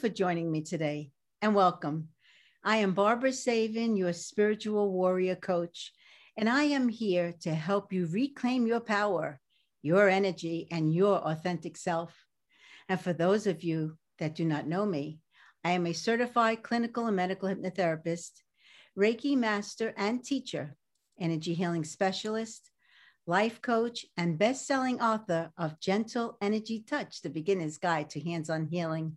for joining me today and welcome. I am Barbara Savin, your spiritual warrior coach, and I am here to help you reclaim your power, your energy, and your authentic self. And for those of you that do not know me, I am a certified clinical and medical hypnotherapist, Reiki master and teacher, energy healing specialist, life coach, and best selling author of Gentle Energy Touch, the beginner's guide to hands on healing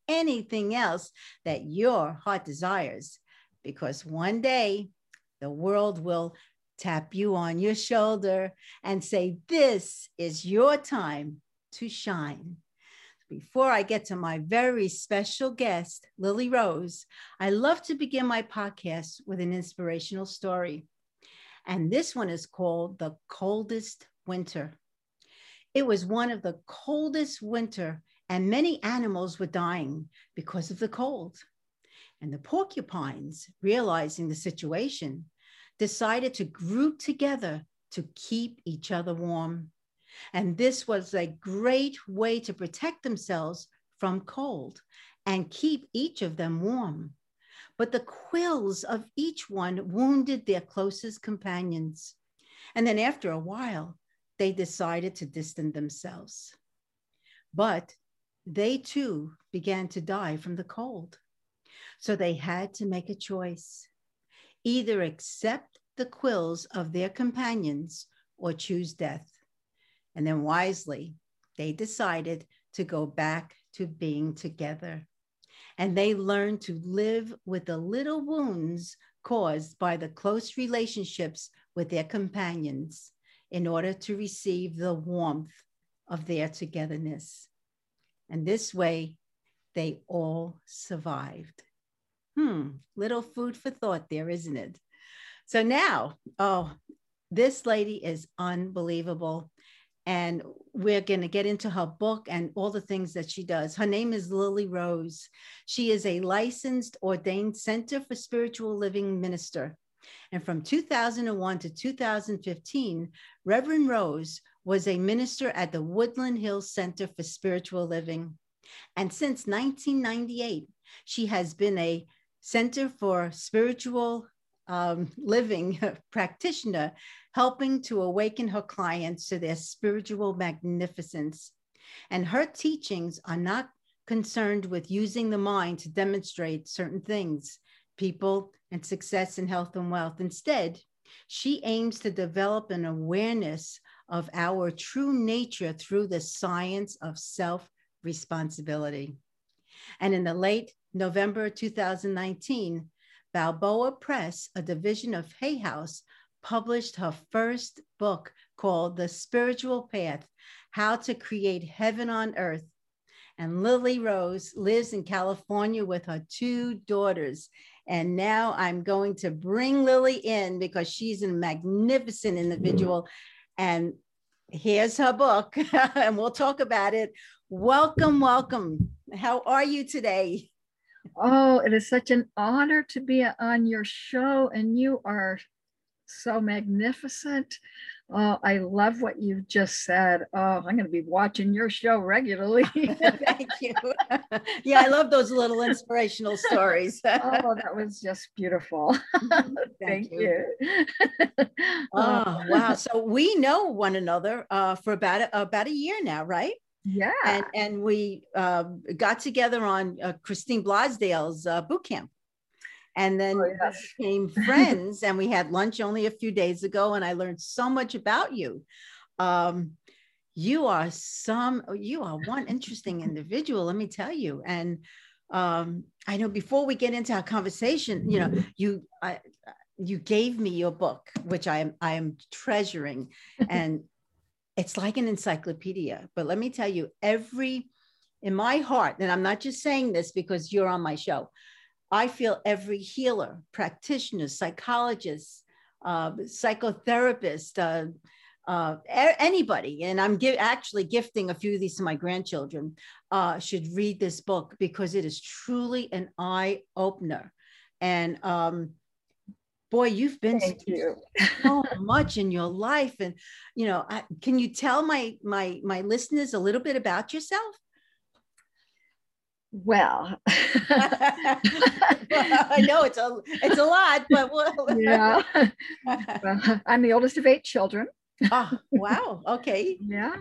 anything else that your heart desires. Because one day the world will tap you on your shoulder and say, This is your time to shine. Before I get to my very special guest, Lily Rose, I love to begin my podcast with an inspirational story. And this one is called The Coldest Winter. It was one of the coldest winter and many animals were dying because of the cold. And the porcupines, realizing the situation, decided to group together to keep each other warm. And this was a great way to protect themselves from cold and keep each of them warm. But the quills of each one wounded their closest companions. And then after a while, they decided to distance themselves. But they too began to die from the cold. So they had to make a choice either accept the quills of their companions or choose death. And then wisely, they decided to go back to being together. And they learned to live with the little wounds caused by the close relationships with their companions in order to receive the warmth of their togetherness. And this way, they all survived. Hmm, little food for thought there, isn't it? So now, oh, this lady is unbelievable. And we're going to get into her book and all the things that she does. Her name is Lily Rose. She is a licensed ordained Center for Spiritual Living minister. And from 2001 to 2015, Reverend Rose was a minister at the Woodland Hills Center for Spiritual Living. And since 1998, she has been a Center for Spiritual um, Living practitioner, helping to awaken her clients to their spiritual magnificence. And her teachings are not concerned with using the mind to demonstrate certain things, people, and success in health and wealth. Instead, she aims to develop an awareness of our true nature through the science of self responsibility. And in the late November 2019, Balboa Press, a division of Hay House, published her first book called The Spiritual Path How to Create Heaven on Earth. And Lily Rose lives in California with her two daughters. And now I'm going to bring Lily in because she's a magnificent mm-hmm. individual. And here's her book, and we'll talk about it. Welcome, welcome. How are you today? Oh, it is such an honor to be on your show, and you are so magnificent. Oh, I love what you've just said. Oh, I'm going to be watching your show regularly. Thank you. yeah, I love those little inspirational stories. oh, that was just beautiful. Thank, Thank you. you. oh, wow. So we know one another uh, for about a, about a year now, right? Yeah. And, and we uh, got together on uh, Christine Blasdale's uh, boot camp. And then Oh, we became friends and we had lunch only a few days ago. And I learned so much about you. Um, you are some, you are one interesting individual, let me tell you. And um, I know before we get into our conversation, you know, you, I, you gave me your book, which I am, I am treasuring. And it's like an encyclopedia. But let me tell you, every in my heart, and I'm not just saying this because you're on my show, I feel every healer, practitioner, psychologist, uh, psychotherapist, uh, uh, anybody, and I'm gi- actually gifting a few of these to my grandchildren, uh, should read this book because it is truly an eye opener. And um, boy, you've been you. so much in your life and you know I, can you tell my my my listeners a little bit about yourself Well, i know it's a it's a lot but we'll... yeah. Well, I'm the oldest of eight children. oh, wow okay Yeah.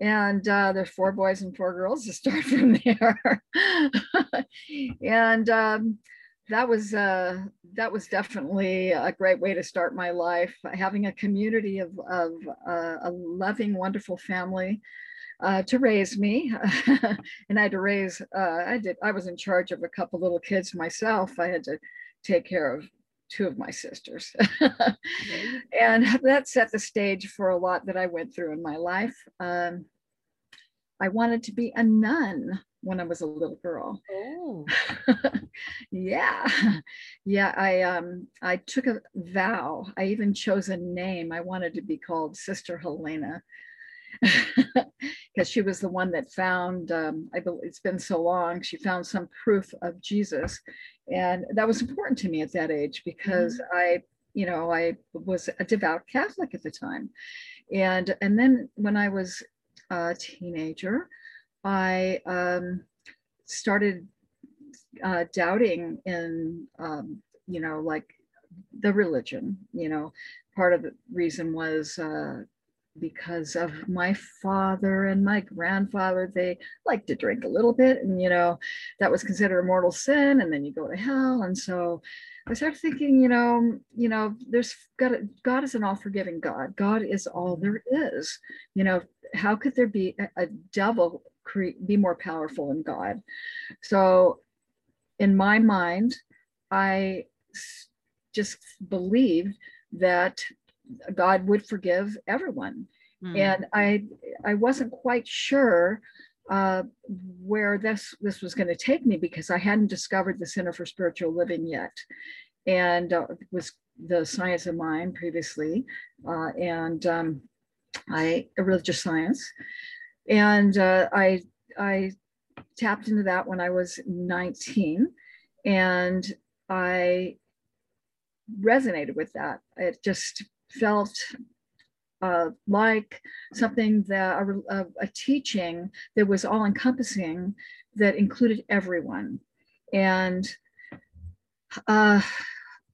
And uh, there's four boys and four girls to start from there. and um, that was uh, that was definitely a great way to start my life. Having a community of, of uh, a loving, wonderful family uh, to raise me, and I had to raise. Uh, I did. I was in charge of a couple little kids myself. I had to take care of two of my sisters. and that set the stage for a lot that I went through in my life. Um, I wanted to be a nun when I was a little girl. oh yeah, yeah. I um I took a vow. I even chose a name. I wanted to be called Sister Helena. Because she was the one that found, um, I believe it's been so long, she found some proof of Jesus. And that was important to me at that age because I, you know, I was a devout Catholic at the time. And, and then when I was a teenager, I um, started uh, doubting in, um, you know, like the religion. You know, part of the reason was uh, because of my father and my grandfather. They liked to drink a little bit, and you know, that was considered a mortal sin, and then you go to hell. And so I started thinking, you know, you know, there's got God is an all-forgiving God. God is all mm-hmm. there is. You know, how could there be a, a devil cre- be more powerful than God? So, in my mind, I s- just believed that God would forgive everyone, Hmm. and I I wasn't quite sure uh, where this this was going to take me because I hadn't discovered the Center for Spiritual Living yet, and uh, was the science of mind previously, uh, and um, I a religious science, and uh, I I tapped into that when I was 19, and I resonated with that. It just felt uh, like something that a, a, teaching that was all encompassing that included everyone. And uh,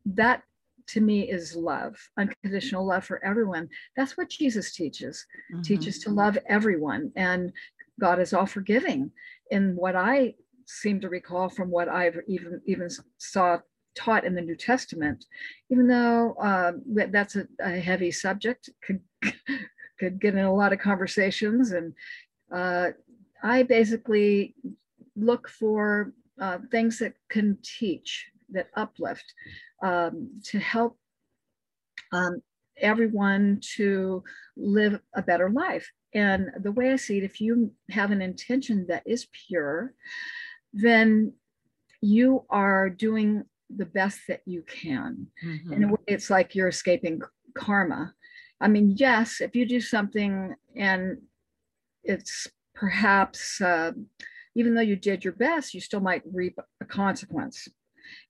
that to me is love, unconditional love for everyone. That's what Jesus teaches, Mhm. teaches to love everyone. And God is all forgiving. In what I seem to recall from what I've even even saw taught in the New Testament, even though uh, that's a, a heavy subject, could could get in a lot of conversations, and uh, I basically look for uh, things that can teach, that uplift, um, to help um, everyone to live a better life. And the way I see it, if you have an intention that is pure, then you are doing the best that you can. Mhm. In a way, it's like you're escaping karma. I mean, yes, if you do something and it's perhaps, uh, even though you did your best, you still might reap a consequence.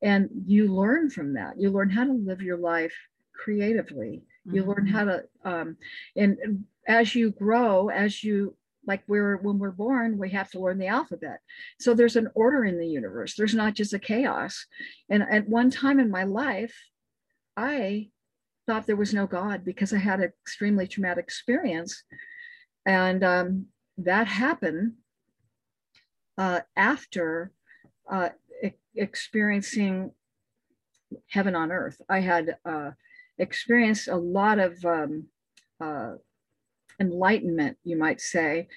And you learn from that. You learn how to live your life creatively. You learn Mhm. how to, um, and as you grow, as you like we're when we're born, we have to learn the alphabet. So there's an order in the universe. There's not just a chaos. And at one time in my life, I thought there was no God because I had an extremely traumatic experience. And um, that happened uh, after uh, e- experiencing heaven on earth. I had uh, experienced a lot of um, uh, enlightenment, you might say,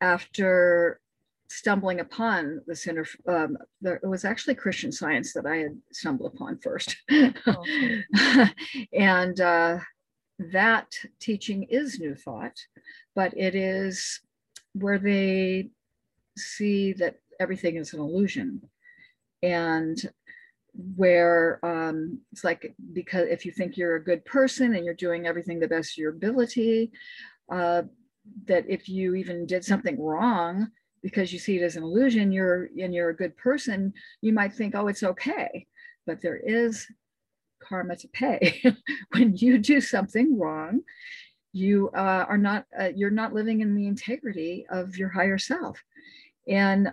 after stumbling upon the center. Um, there, it was actually Christian science that I had stumbled upon first. And uh, that teaching is New Thought, but it is where they see that everything is an illusion. And where um, it's like, because if you think you're a good person and you're doing everything the best of your ability, uh, that if you even did something wrong, because you see it as an illusion, you're and you're a good person, you might think, oh, it's okay. But there is karma to pay. when you do something wrong, you uh, are not uh, you're not living in the integrity of your higher self. And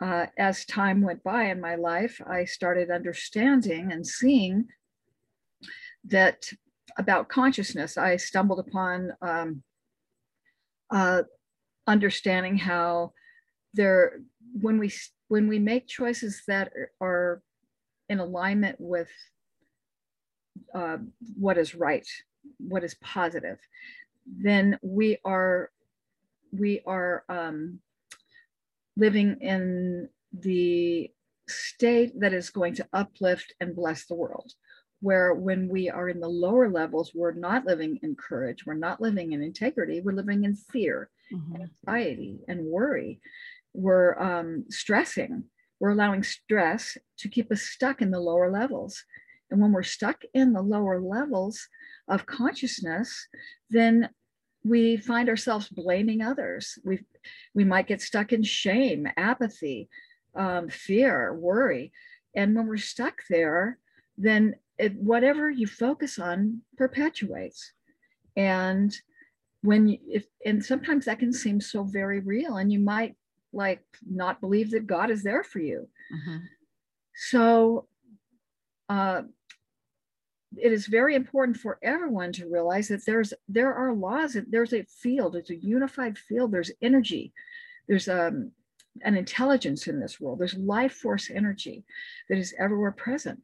uh, as time went by in my life, I started understanding and seeing that about consciousness. I stumbled upon um, uh, understanding how there when we when we make choices that are in alignment with uh, what is right what is positive then we are we are um, living in the state that is going to uplift and bless the world where when we are in the lower levels we're not living in courage we're not living in integrity we're living in fear Mhm. anxiety and worry. We're um, stressing. We're allowing stress to keep us stuck in the lower levels. And when we're stuck in the lower levels of consciousness, then we find ourselves blaming others. We we might get stuck in shame, apathy, um, fear, worry, and when we're stuck there, then it, whatever you focus on perpetuates. And when you if and sometimes that can seem so very real and you might like not believe that god is there for you. Mhm. so uh it is very important for everyone to realize that there's there are laws there's a field it's a unified field. There's energy. There's um an intelligence in this world. There's life force energy that is everywhere present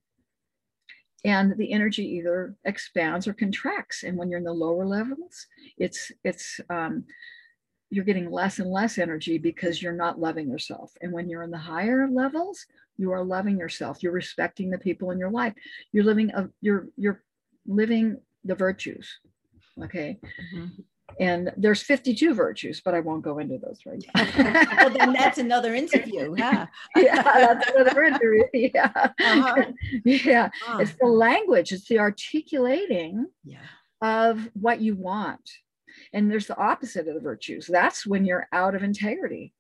and the energy either expands or contracts. And when you're in the lower levels it's it's um, you're getting less and less energy because you're not loving yourself. And when you're in the higher levels you are loving yourself. You're respecting the people in your life. You're living a you're you're living the virtues okay? Mhm. And there's 52 virtues but i won't go into those right now well, then that's another interview, huh? yeah that's another interview yeah Uh-huh. yeah Ah, it's the language it's the articulating yeah. of what you want. And there's the opposite of the virtues. That's when you're out of integrity.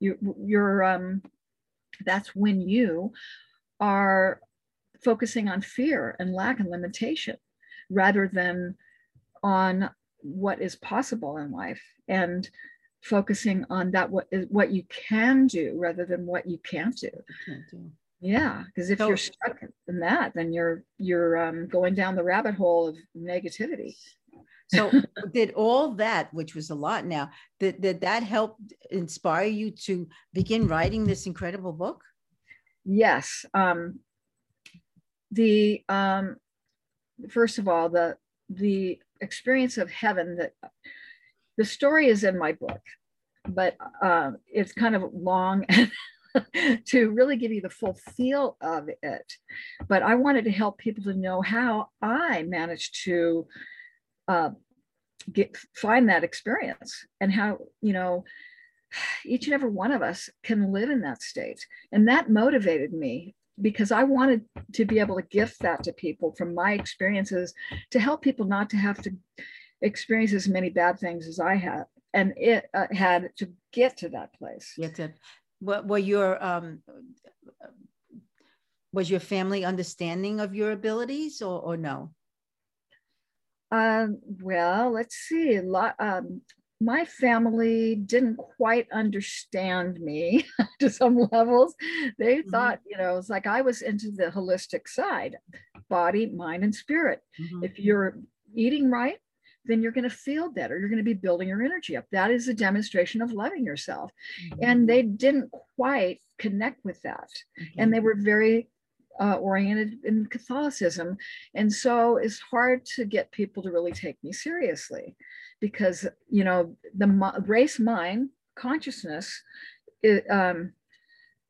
You, you're, um, that's when you are focusing on fear and lack and limitation rather than on what is possible in life and focusing on that what is what you can do rather than what you can't do Can't do. yeah because if So- you're stuck in that then you're you're um, going down the rabbit hole of negativity So did all that, which was a lot now, did, did that help inspire you to begin writing this incredible book? Yes. Um, the um, first of all, the the experience of heaven that the story is in my book, but uh, it's kind of long to really give you the full feel of it. But I wanted to help people to know how I managed to uh, get find that experience and how you know each and every one of us can live in that state and that motivated me because I wanted to be able to gift that to people from my experiences to help people not to have to experience as many bad things as I had and it uh, had to get to that place. Yet to, what were your um was your family understanding of your abilities or, or no? Um, well, let's see. A lot, um, my family didn't quite understand me to some levels. They Mhm. thought, you know, it's like I was into the holistic side body, mind, and spirit. Mhm. if you're eating right then you're going to feel better. You're going to be building your energy up. That is a demonstration of loving yourself. Mm-hmm. And they didn't quite connect with that. Mm-hmm. And they were very uh, oriented in Catholicism. And so it's hard to get people to really take me seriously because, you know, the race mind consciousness, it, um,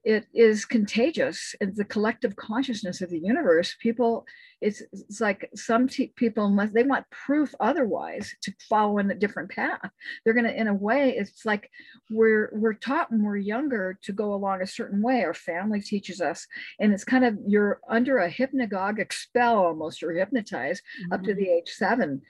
it is contagious. It's the collective consciousness of the universe. People, it's, it's like some people, unless they want proof otherwise to follow in a different path, they're going to, in a way, it's like we're we're taught when we're younger to go along a certain way. Our family teaches us, and it's kind of you're under a hypnagogic spell almost. You're hypnotized mm-hmm. up to mm-hmm. the age seven,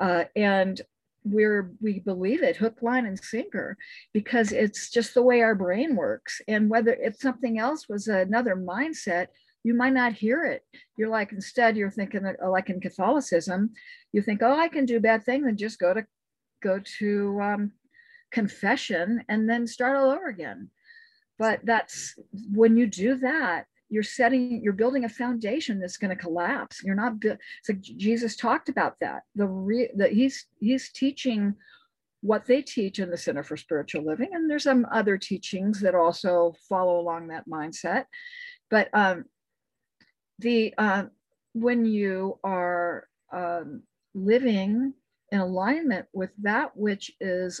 uh, and we're we believe it hook line and sinker because it's just the way our brain works. And whether if something else was another mindset you might not hear it. You're like instead you're thinking uh, like in catholicism you think oh i can do bad things and just go to go to um, confession and then start all over again. But that's when you do that you're setting you're building a foundation that's going to collapse. You're not it's like jesus talked about that. The re that he's he's teaching what they teach in the center for spiritual living and there's some other teachings that also follow along that mindset. But um the uh, when you are um, living in alignment with that which is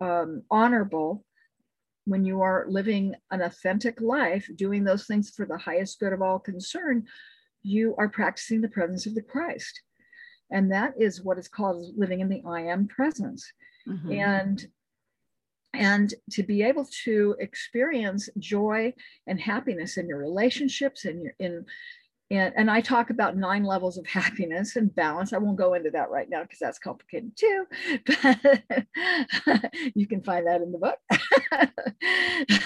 um, honorable when you are living an authentic life, doing those things for the highest good of all concerned, you are practicing the presence of the Christ. And that is what is called living in the I am presence. Mm-hmm. And and to be able to experience joy and happiness in your relationships and your in and, and I talk about nine levels of happiness and balance. I won't go into that right now because that's complicated too. But you can find that in the book.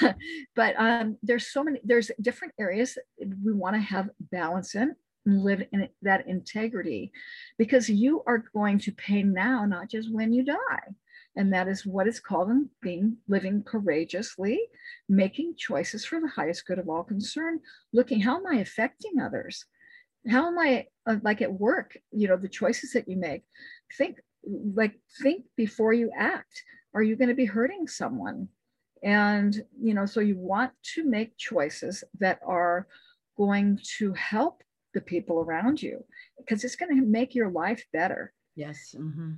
but um, there's so many, there's different areas we want to have balance in and live in that integrity because you are going to pay now, not just when you die and that is what is called in being living courageously making choices for the highest good of all concerned looking how am i affecting others? How am i uh, like at work you know the choices that you make? Think like think before you act. Are you going to be hurting someone? And you know so you want to make choices that are going to help the people around you because it's going to make your life better. Yes mm-hmm.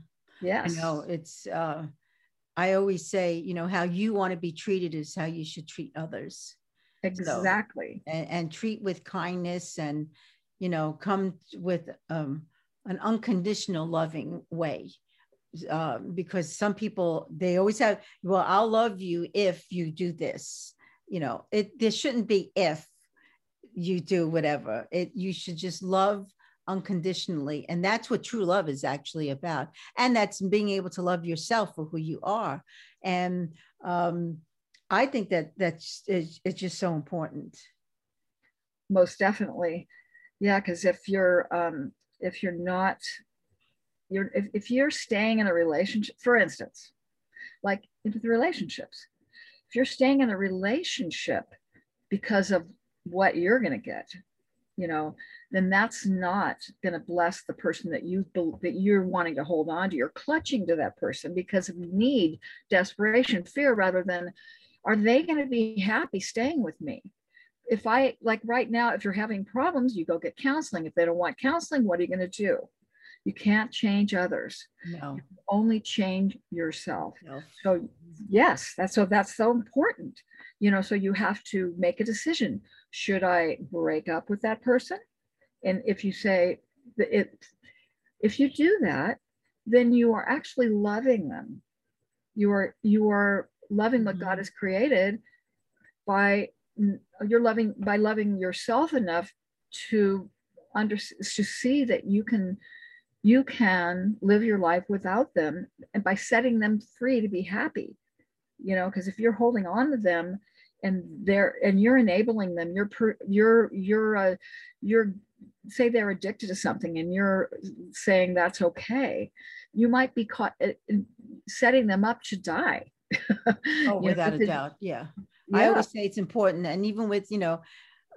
Yes. I know it's uh I always say, you know, how you want to be treated is how you should treat others. Exactly. So, and, and, treat with kindness and, you know, come with um, an unconditional loving way. Uh, because some people, they always have, well, I'll love you if you do this. You know, it there shouldn't be if you do whatever. It you should just love unconditionally. And that's what true love is actually about. And that's being able to love yourself for who you are. And um, I think that that's it's, it's just so important. Most definitely. Yeah, because if you're um, if you're not you're if, if you're staying in a relationship, for instance, like into the relationships, if you're staying in a relationship because of what you're to get, you know, then that's not going to bless the person that you that you're wanting to hold on to. You're clutching to that person because of need, desperation, fear, rather than are they going to be happy staying with me? If I like right now, if you're having problems, you go get counseling. If they don't want counseling, what are you going to do? You can't change others. No. only change yourself. No. So yes, that's so that's so important. You know, so you have to make a decision. Should I break up with that person? And if you say it, if you do that, then you are actually loving them. You are you are loving what mm-hmm. God has created by you're loving by loving yourself enough to under to see that you can you can live your life without them and by setting them free to be happy you know because if you're holding on to them and they're and you're enabling them you're per, you're you're uh, you're say they're addicted to something and you're saying that's okay, you might be caught uh, setting them up to die. oh, without know, a doubt. Yeah. yeah. I always say it's important. And even with, you know,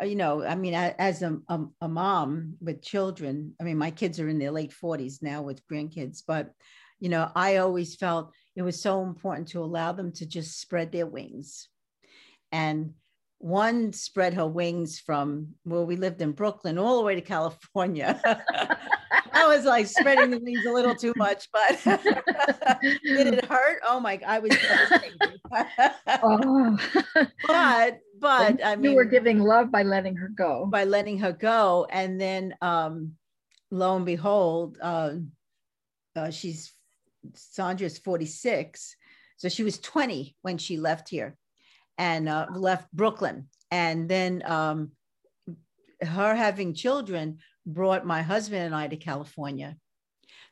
uh, you know, I mean, as a, a, a, mom with children, I mean, my kids are in their late 40s now with grandkids, but, you know, I always felt it was so important to allow them to just spread their wings. And one spread her wings from where we lived in Brooklyn all the way to California. I was like spreading the wings a little too much, but did it hurt? Oh my! God, I was oh. but but I mean, you were giving love by letting her go. By letting her go, and then um, lo and behold, uh, uh, she's Sandra's forty six, so she was twenty when she left here, and uh, left Brooklyn, and then um, her having children brought my husband and I to California.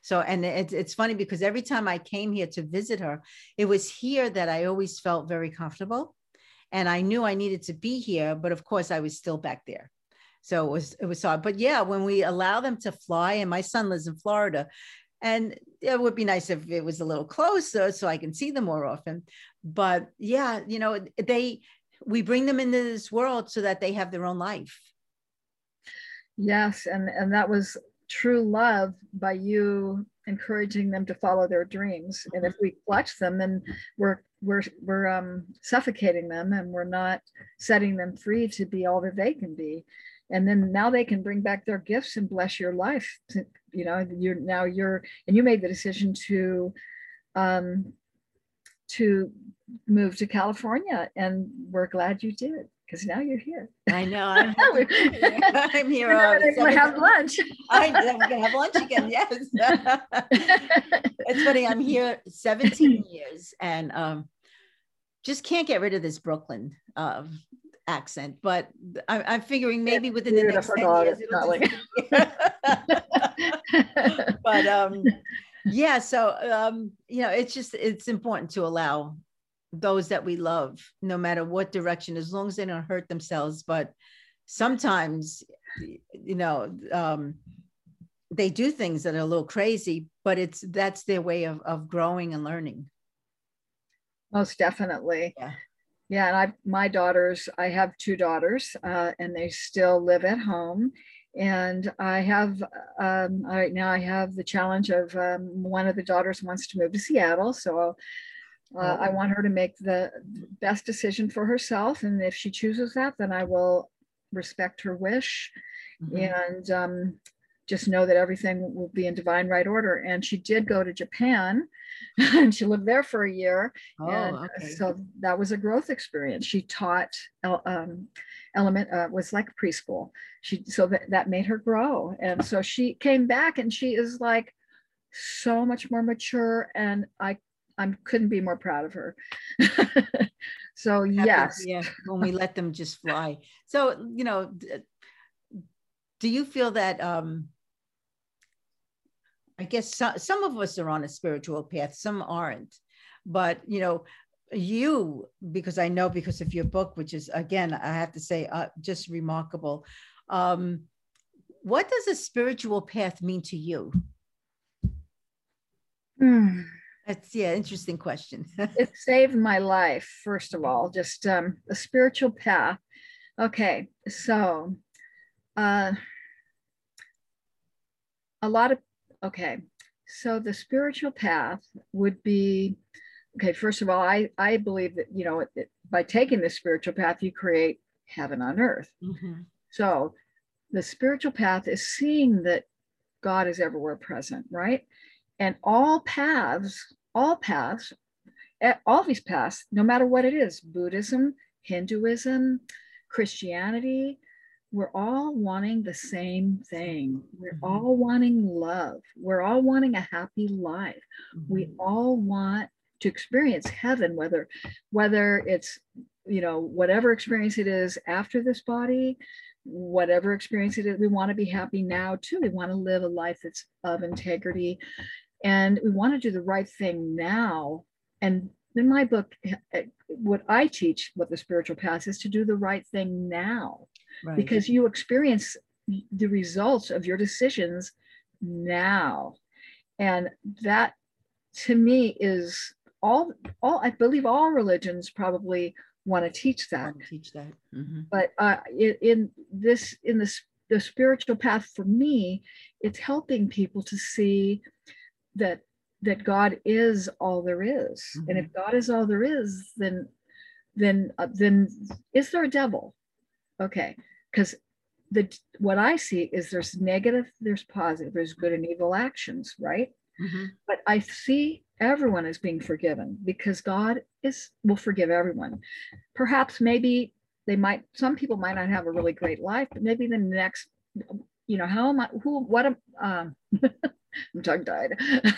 So, and it's, it's funny because every time I came here to visit her, it was here that I always felt very comfortable. And I knew I needed to be here, but of course I was still back there. So it was, it was hard. But yeah, when we allow them to fly, and my son lives in Florida, and it would be nice if it was a little closer so I can see them more often. But yeah, you know, they, we bring them into this world so that they have their own life Yes, and and that was true love by you encouraging them to follow their dreams. And if we clutch them, then we're we're we're um, suffocating them, and we're not setting them free to be all that they can be. And then now they can bring back their gifts and bless your life. You know, you're now you're and you made the decision to um, to move to California, and we're glad you did because now you're here. I know. I'm, I'm here. We're to have lunch. I going to have lunch again. Yes. it's funny. I'm here 17 years and um, just can't get rid of this Brooklyn uh, accent. But I'm, I'm figuring maybe within the next 10 years. It. but um, yeah, so um, you know, it's just it's important to allow those that we love, no matter what direction, as long as they don't hurt themselves. But sometimes, you know, um, they do things that are a little crazy, but it's that's their way of, of growing and learning. Most definitely. Yeah. Yeah, and I my daughters, I have two daughters, uh, and they still live at home. And I have um, right now I have the challenge of um, one of the daughters wants to move to Seattle, so uh, I want her to make the best decision for herself. And if she chooses that, then I will respect her wish mm-hmm. and um, just know that everything will be in divine right order. And she did go to Japan and she lived there for a year. Oh, and okay. so that was a growth experience. She taught um, element, uh, was like preschool. She, so that, that made her grow. And so she came back and she is like, so much more mature and I I couldn't be more proud of her. so yes, yeah, when we let them just fly. So you know, do you feel that? um I guess some, some of us are on a spiritual path, some aren't. But you know, you because I know because of your book, which is again, I have to say, uh, just remarkable. Um, what does a spiritual path mean to you? Hmm. That's yeah, interesting question. it saved my life, first of all, just um, a spiritual path. Okay, so uh, a lot of okay, so the spiritual path would be okay. First of all, I I believe that you know it, it, by taking the spiritual path, you create heaven on earth. Mm-hmm. So the spiritual path is seeing that God is everywhere present, right? And all paths all paths, eh, all these paths, no matter what it is Buddhism, Hinduism, Christianity, we're all wanting the same thing. We're mm-hmm. all wanting love. We're all wanting a happy life. Mm-hmm. We all want to experience heaven, whether whether it's you know whatever experience it is after this body, whatever experience it is, we want to be happy now too. We want to live a life that's of integrity and we want to do the right thing now and in my book eh, eh, what i teach what the spiritual path is to do the right thing now right. because you experience the results of your decisions now and that to me is all all i believe all religions probably want to teach that. Teach that. Mm-hmm. But uh, in, in this, in this, the spiritual path for me, it's helping people to see that that God is all there is. Mm-hmm. And if God is all there is, then then uh, then is there a devil? Okay, because the what I see is there's negative, there's positive, there's good and evil actions, right? Mm-hmm. But I see everyone as being forgiven because God is will forgive everyone. Perhaps maybe they might some people might not have a really great life, but maybe the next, you know, how am I who what am um I'm tongue tied. like,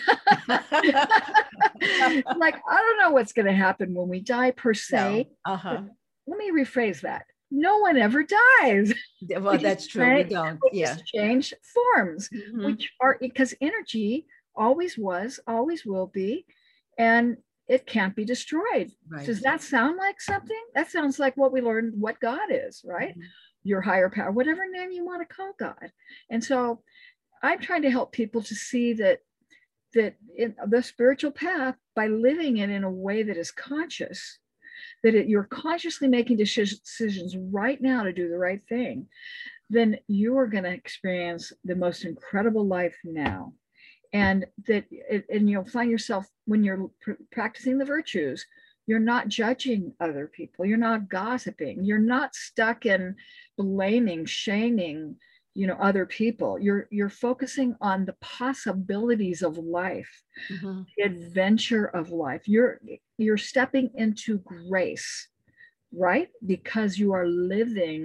I don't know what's going to happen when we die per se. No. Uh-huh. Let me rephrase that. No one ever dies. Well, that's true. Right? We don't. We Yeah. change forms, Mhm. which are because energy always was, always will be, and it can't be destroyed. Right. Does that sound like something? That sounds like what we learned what God is, right? Mhm. Your higher power, whatever name you want to call God. And so I'm trying to help people to see that that in the spiritual path by living it in a way that is conscious that it, you're consciously making decisions right now to do the right thing then you are going to experience the most incredible life now. And that it, and you'll find yourself when you're pr- practicing the virtues you're not judging other people. You're not gossiping. You're not stuck in blaming shaming you know other people you're you're focusing on the possibilities of life Mhm. the adventure of life you're you're stepping into grace right because you are living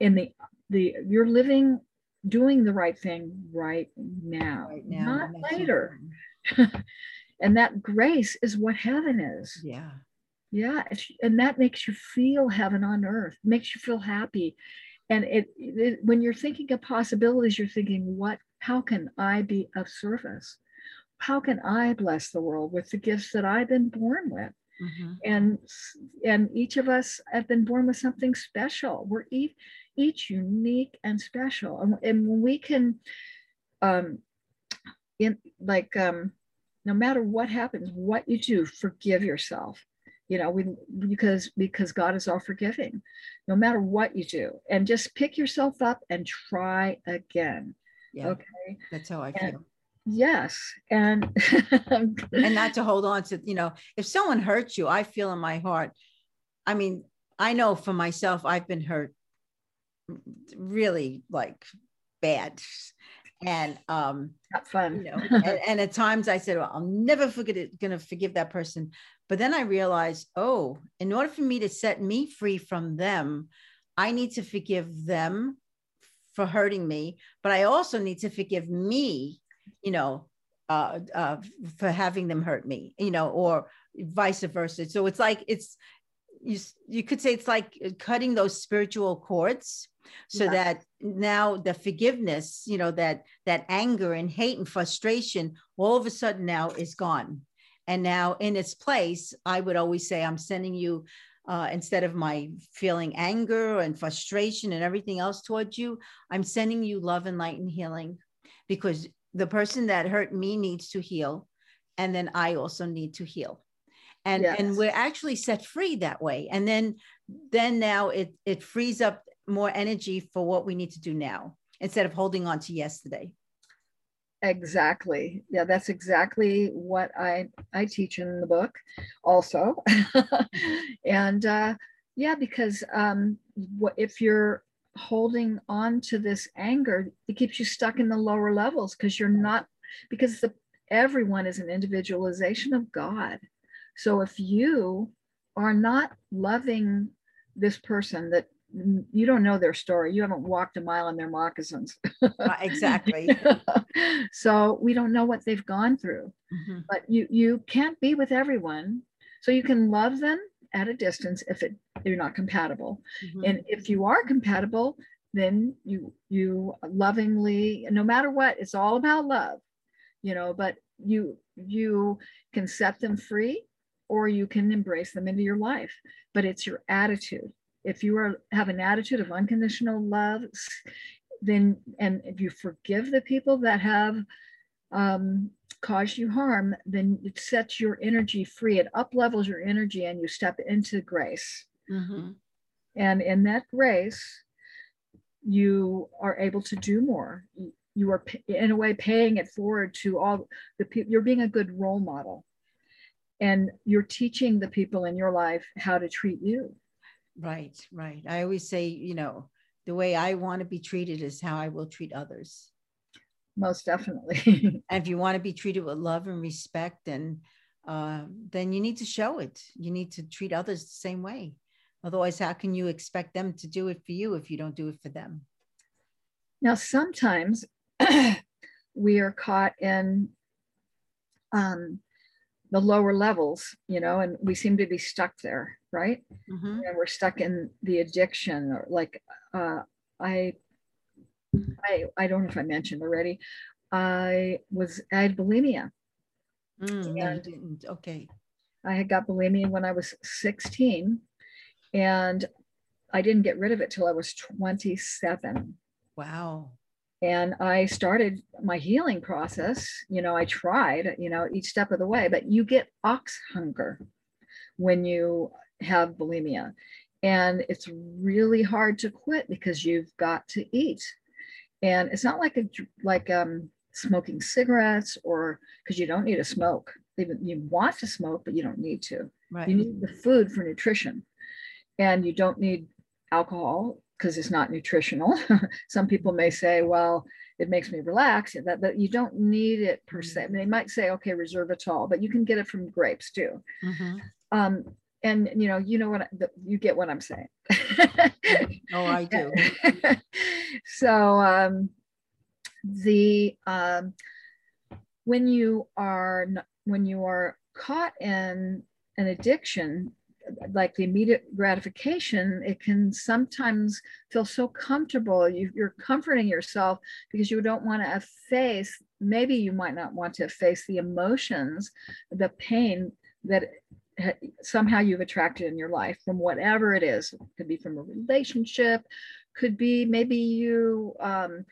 in the the you're living doing the right thing right now, Right now. not later and that grace is what heaven is Yeah. yeah and that makes you feel heaven on earth makes you feel happy and it, it when you're thinking of possibilities you're thinking what how can i be of service? How can i bless the world with the gifts that i've been born with? Mhm. and and each of us have been born with something special. We're each, each unique and special. And, and when we can um in like um no matter what happens what you do forgive yourself you know we because because god is all forgiving no matter what you do. And just pick yourself up and try again. Yeah. okay? That's how I And- feel. yes. And and not to hold on to you know if someone hurts you i feel in my heart i mean i know for myself i've been hurt really like bad and um not fun. you know and, and at times i said well i'll never forget it gonna forgive that person. But then i realized oh in order for me to set me free from them i need to forgive them for hurting me but i also need to forgive me you know uh, uh for having them hurt me you know or vice versa. So it's like it's you you could say it's like cutting those spiritual cords so Yeah. that now the forgiveness you know that that anger and hate and frustration all of a sudden now is gone and now in its place i would always say i'm sending you uh, instead of my feeling anger and frustration and everything else towards you i'm sending you love and light and healing because the person that hurt me needs to heal and then i also need to heal and and we're actually set free that way. And then then now it it frees up more energy for what we need to do now instead of holding on to yesterday. Exactly. Yeah that's exactly what i i teach in the book also. And uh yeah because um what if you're holding on to this anger it keeps you stuck in the lower levels because you're not because the everyone is an individualization of god so if you are not loving this person that you don't know their story you haven't walked a mile in their moccasins Uh, exactly so we don't know what they've gone through Mhm. but you you can't be with everyone so you can love them at a distance if it you're not compatible Mhm. and if you are compatible then you you lovingly no matter what it's all about love you know but you you can set them free or you can embrace them into your life but it's your attitude if you are have an attitude of unconditional love then and if you forgive the people that have um, caused you harm, then it sets your energy free. It up levels your energy and you step into grace. Mm-hmm. And in that grace, you are able to do more. You are, in a way, paying it forward to all the people. You're being a good role model. And you're teaching the people in your life how to treat you. Right, right. I always say, you know, the way I want to be treated is how I will treat others. Most definitely. and if you want to be treated with love and respect, and uh, then you need to show it. You need to treat others the same way. Otherwise, how can you expect them to do it for you if you don't do it for them? Now, sometimes we are caught in um, the lower levels, you know, and we seem to be stuck there, right? Mm-hmm. And we're stuck in the addiction, or like uh, I, I, I don't know if I mentioned already. I was I had bulimia. Mm, you didn't. Okay. I had got bulimia when I was 16, and I didn't get rid of it till I was 27. Wow. And I started my healing process. You know, I tried, you know, each step of the way, but you get ox hunger when you have bulimia. And it's really hard to quit because you've got to eat. And it's not like a like um smoking cigarettes or because you don't need to smoke. You want to smoke, but you don't need to. Right. You need the food for nutrition and you don't need alcohol because it's not nutritional. Some people may say, well, it makes me relax. That, but you don't need it per se. I mean, they might say, okay, resveratrol, but you can get it from grapes too. Mm-hmm. Um, and you know, you know what you get what I'm saying. oh, I do. so um, the um, when you are when you are caught in an addiction like the immediate gratification, it can sometimes feel so comfortable. You, are comforting yourself because you don't want to face, maybe you might not want to face the emotions, the pain that somehow you've attracted in your life from whatever it is. It could be from a relationship, could be maybe you. Um,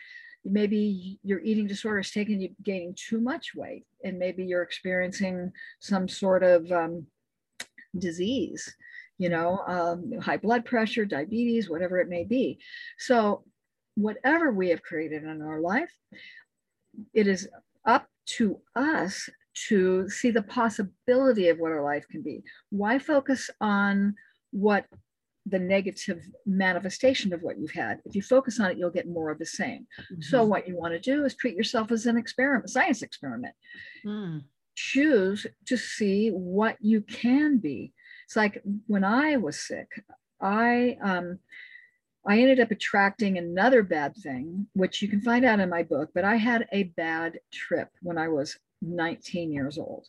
maybe your eating disorder is taking you gaining too much weight and maybe you're experiencing some sort of um, disease, you know, um, high blood pressure, diabetes, whatever it may be. So, whatever we have created in our life, it is up to us to see the possibility of what our life can be. Why focus on what the negative manifestation of what you've had. If you focus on it, you'll get more of the same. Mm-hmm. So, what you want to do is treat yourself as an experiment, science experiment. Mm choose to see what you can be. It's like when I was sick, I um, I ended up attracting another bad thing, which you can find out in my book. But I had a bad trip when I was 19 years old,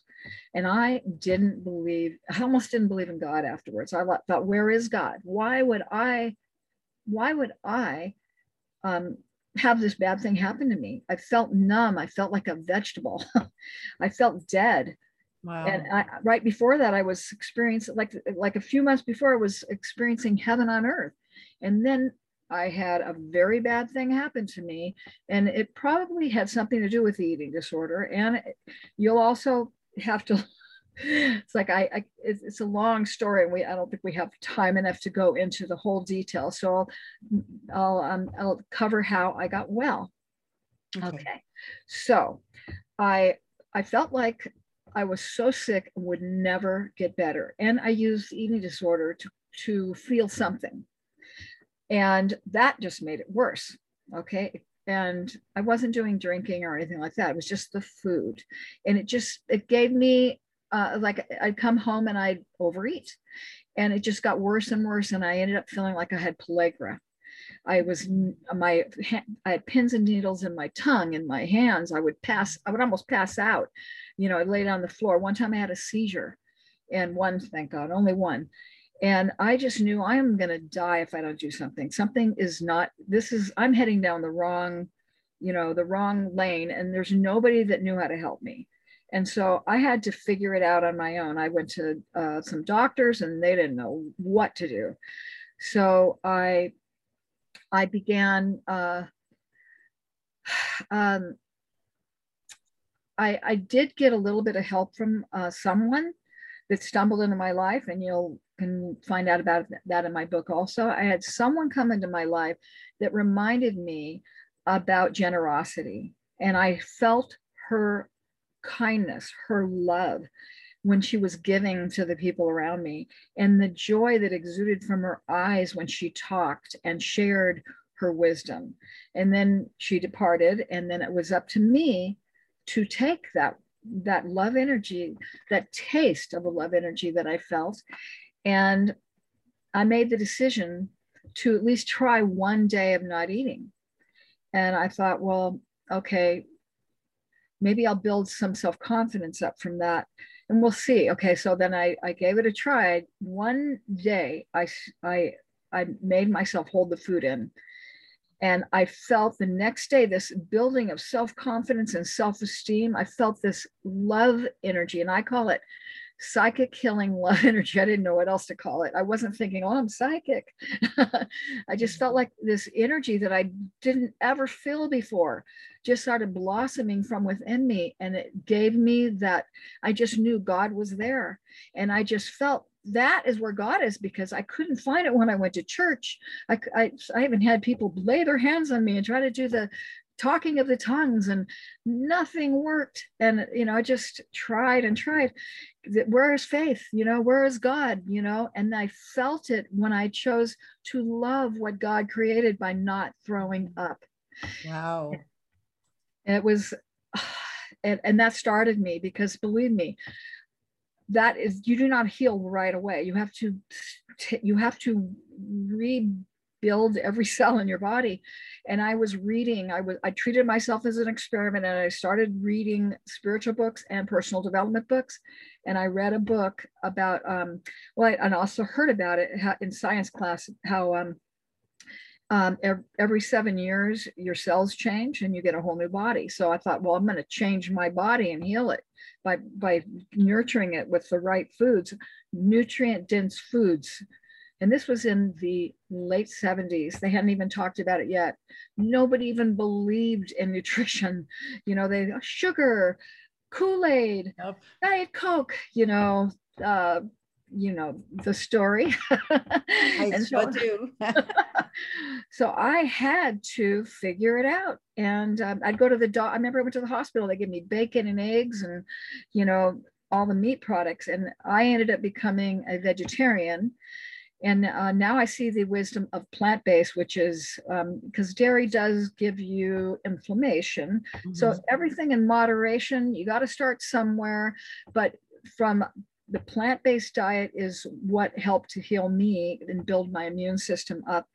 and I didn't believe. I almost didn't believe in God afterwards. I thought, where is God? Why would I? Why would I um, have this bad thing happen to me. I felt numb. I felt like a vegetable. I felt dead. Wow. And I, right before that, I was experiencing like like a few months before, I was experiencing heaven on earth, and then I had a very bad thing happen to me, and it probably had something to do with the eating disorder. And you'll also have to it's like I, I it's, it's, a long story and we I don't think we have time enough to go into the whole detail. So I'll I'll um, I'll cover how I got well. Okay. okay. So I I felt like I was so sick and would never get better. And I used eating disorder to to feel something. And that just made it worse. Okay. And I wasn't doing drinking or anything like that. It was just the food. And it just it gave me uh, like I'd come home and I'd overeat. And it just got worse and worse. And I ended up feeling like I had pellagra. I was my I had pins and needles in my tongue and my hands. I would pass. I would almost pass out. You know, I'd lay down the floor. One time I had a seizure, and one, thank God, only one. And I just knew I am going to die if I don't do something. Something is not. This is. I'm heading down the wrong, you know, the wrong lane, and there's nobody that knew how to help me. And so I had to figure it out on my own. I went to uh, some doctors and they didn't know what to do. So I, I began, uh, um, I, I did get a little bit of help from uh, someone that stumbled into my life, and you'll can find out about that in my book also. I had someone come into my life that reminded me about generosity, and I felt her kindness, her love when she was giving to the people around me, and the joy that exuded from her eyes when she talked and shared her wisdom. And then she departed, and then it was up to me to take that that love energy, that taste of a love energy that I felt, and I made the decision to at least try one day of not eating. And I thought, well, okay, maybe I'll build some self confidence up from that and we'll see. Okay, so then I, I gave it a try. One day I, I, I made myself hold the food in. And I felt the next day this building of self confidence and self esteem. I felt this love energy, and I call it psychic healing love energy. I didn't know what else to call it. I wasn't thinking, oh, I'm psychic. I just felt mm-hmm. like this energy that I didn't ever feel before just started blossoming from within me. And it gave me that I just knew God was there. And I just felt that is where God is because I couldn't find it when I went to church. I, I, I even had people lay their hands on me and try to do the talking of the tongues and nothing worked. And you know i just tried and tried. Where is faith? You know where is god? You know and i felt it when i chose to love what god created by not throwing up. Wow. And it was and, and that started me because believe me that is you do not heal right away. You have to you have to rebuild every cell in your body. And i was reading i was i treated myself as an experiment and i started reading spiritual books and personal development books. And i read a book about um well I, and also heard about it in science class how um um, every seven years your cells change and you get a whole new body. So i thought well i'm going to change my body and heal it by by nurturing it with the right foods nutrient dense foods and this was in the late 70s they hadn't even talked about it yet. Nobody even believed in nutrition. You know they sugar kool-aid yep. diet coke you know uh, you know the story. I so, do. so i had to figure it out. And um, i'd go to the doc i remember i went to the hospital. They gave me bacon and eggs and you know all the meat products. And i ended up becoming a vegetarian and uh, now I see the wisdom of plant based, which is because um, dairy does give you inflammation. Mm-hmm. So everything in moderation, you got to start somewhere. But from the plant based diet is what helped to heal me and build my immune system up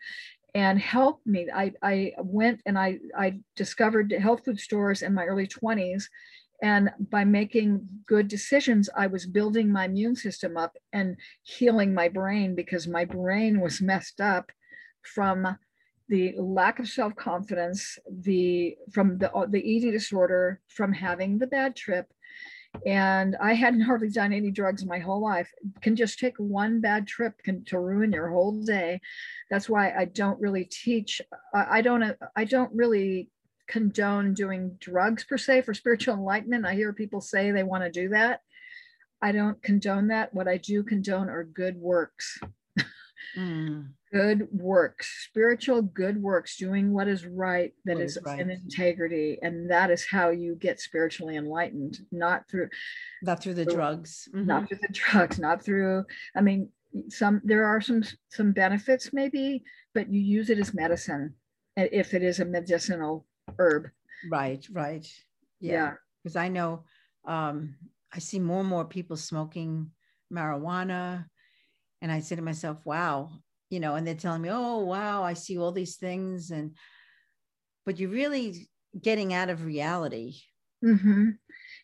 and help me. I, I went and I, I discovered health food stores in my early 20s and by making good decisions, I was building my immune system up and healing my brain because my brain was messed up from the lack of self-confidence, the from the uh, the eating disorder, from having the bad trip. And I hadn't hardly done any drugs my whole life. Can just take one bad trip can, to ruin your whole day. That's why I don't really teach. I don't. Uh, I don't really condone doing drugs per se for spiritual enlightenment. I hear people say they want to do that. I don't condone that. What I do condone are good works. Mm. good works, spiritual good works, doing what is right, that what is, is right. in integrity. And that is how you get spiritually enlightened, not through not through the through, drugs. Mm-hmm. Not through the drugs, not through, I mean, some there are some some benefits maybe, but you use it as medicine if it is a medicinal herb. Right, right. Yeah. Because yeah. I know um, I see more and more people smoking marijuana. And I say to myself, wow, you know, and they're telling me, oh, wow, I see all these things. And, but you're really getting out of reality. Mm-hmm.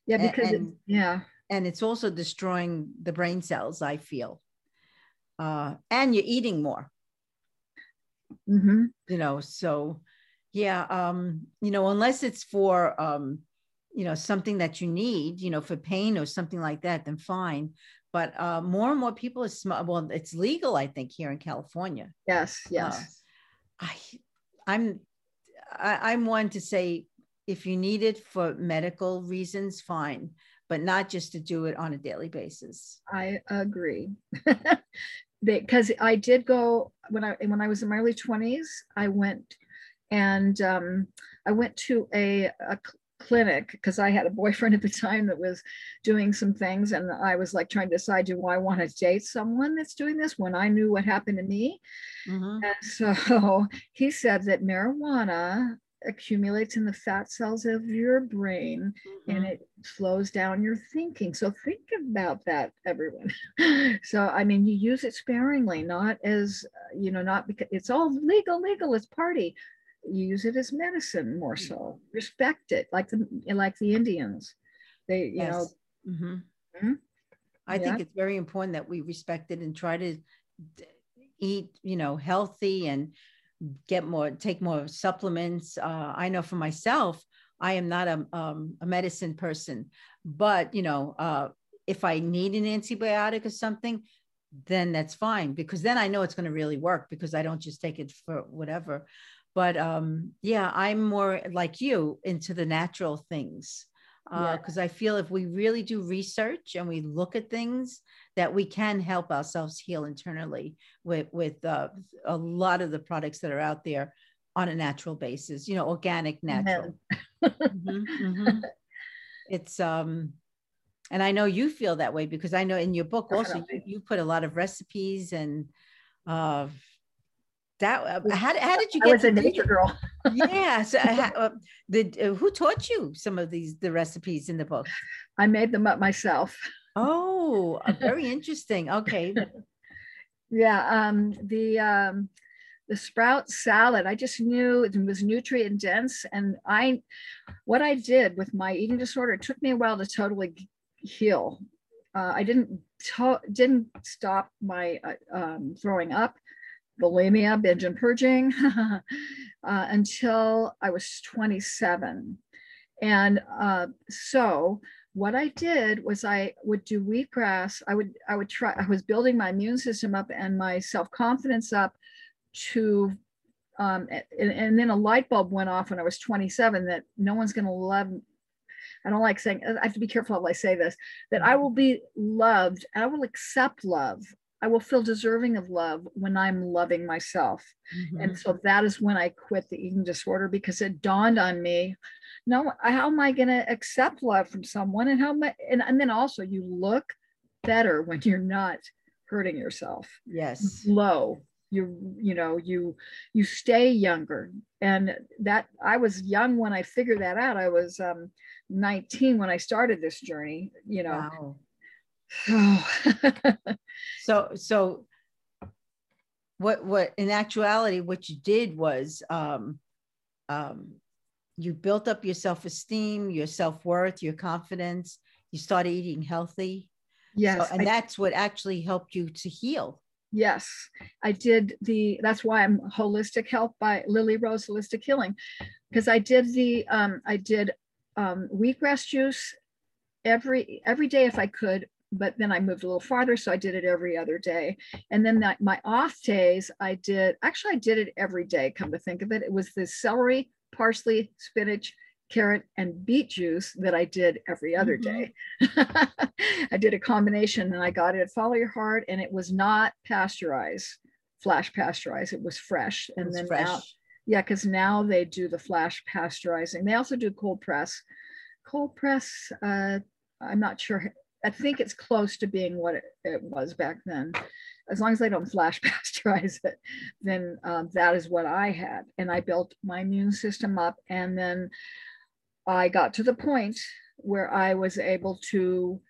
Yeah, because, and, yeah. And it's also destroying the brain cells, I feel. Uh, and you're eating more. Mm-hmm. You know, so yeah um you know unless it's for um you know something that you need you know for pain or something like that then fine but uh more and more people are smart well it's legal i think here in california yes yes uh, i i'm I, i'm one to say if you need it for medical reasons, fine, but not just to do it on a daily basis. I agree. because I did go when I when I was in my early 20s, I went and um, I went to a, a clinic because I had a boyfriend at the time that was doing some things, and I was like trying to decide, do I want to date someone that's doing this when I knew what happened to me? Mm-hmm. And so he said that marijuana accumulates in the fat cells of your brain mm-hmm. and it slows down your thinking. So think about that, everyone. so, I mean, you use it sparingly, not as, uh, you know, not because it's all legal, legal, it's party. You use it as medicine more so. Mm-hmm. Respect it, like the like the Indians. They, you yes. know. Mm-hmm. Mm-hmm. I yeah. think it's very important that we respect it and try to eat, you know, healthy and get more, take more supplements. Uh, I know for myself, I am not a, um, a medicine person, but you know, uh, if I need an antibiotic or something, then that's fine because then I know it's going to really work because I don't just take it for whatever. But um, yeah, I'm more like you into the natural things because uh, I feel if we really do research and we look at things, that we can help ourselves heal internally with with uh, a lot of the products that are out there on a natural basis. You know, organic, natural. mm-hmm, mm-hmm. It's um, and I know you feel that way because I know in your book also you, you put a lot of recipes and uh that uh, how, how did you get I was a nature girl. Yeah so uh, uh, the, uh, who taught you some of these the recipes in the book? I made them up myself. Oh very interesting okay. Yeah um the um the sprout salad i just knew it was nutrient dense and i what i did with my eating disorder it took me a while to totally heal. Uh, i didn't to- didn't stop my uh, um, throwing up bulimia, binge and purging, uh, until I was 27. And uh, so what I did was I would do wheatgrass. I would I would try. I was building my immune system up and my self confidence up to. Um, and, and then a light bulb went off when I was 27 that no one's going to love I don't like saying, I have to be careful how I say this, that I will be loved, I will accept love. I will feel deserving of love when I'm loving myself. Mm-hmm. And so that is when I quit the eating disorder because it dawned on me, no, how am I going to accept love from someone? And how am I, and, and then also you look better when you're not hurting yourself. Yes. Low. You, you know, you, you stay younger. And that I was young when I figured that out. I was um, 19 when I started this journey, you know, wow so so what what in actuality what you did was um um you built up your self-esteem your self-worth your confidence. You started eating healthy. Yes so, and I, that's what actually helped you to heal. Yes i did the that's why i'm holistic health by lily rose holistic healing because i did the um i did um wheatgrass juice every every day if i could but then I moved a little farther, so I did it every other day. And then that, my off days, I did actually I did it every day. Come to think of it, it was the celery, parsley, spinach, carrot, and beet juice that I did every other mm-hmm. day. I did a combination, and I got it at Follow Your Heart, and it was not pasteurized, flash pasteurized. It was fresh, and was then fresh. now, yeah, because now they do the flash pasteurizing. They also do cold press. Cold press. Uh, I'm not sure I think it's close to being what it, it was back then. As long as they don't flash pasteurize it, then um, that is what I had. And I built my immune system up. And then I got to the point where I was able to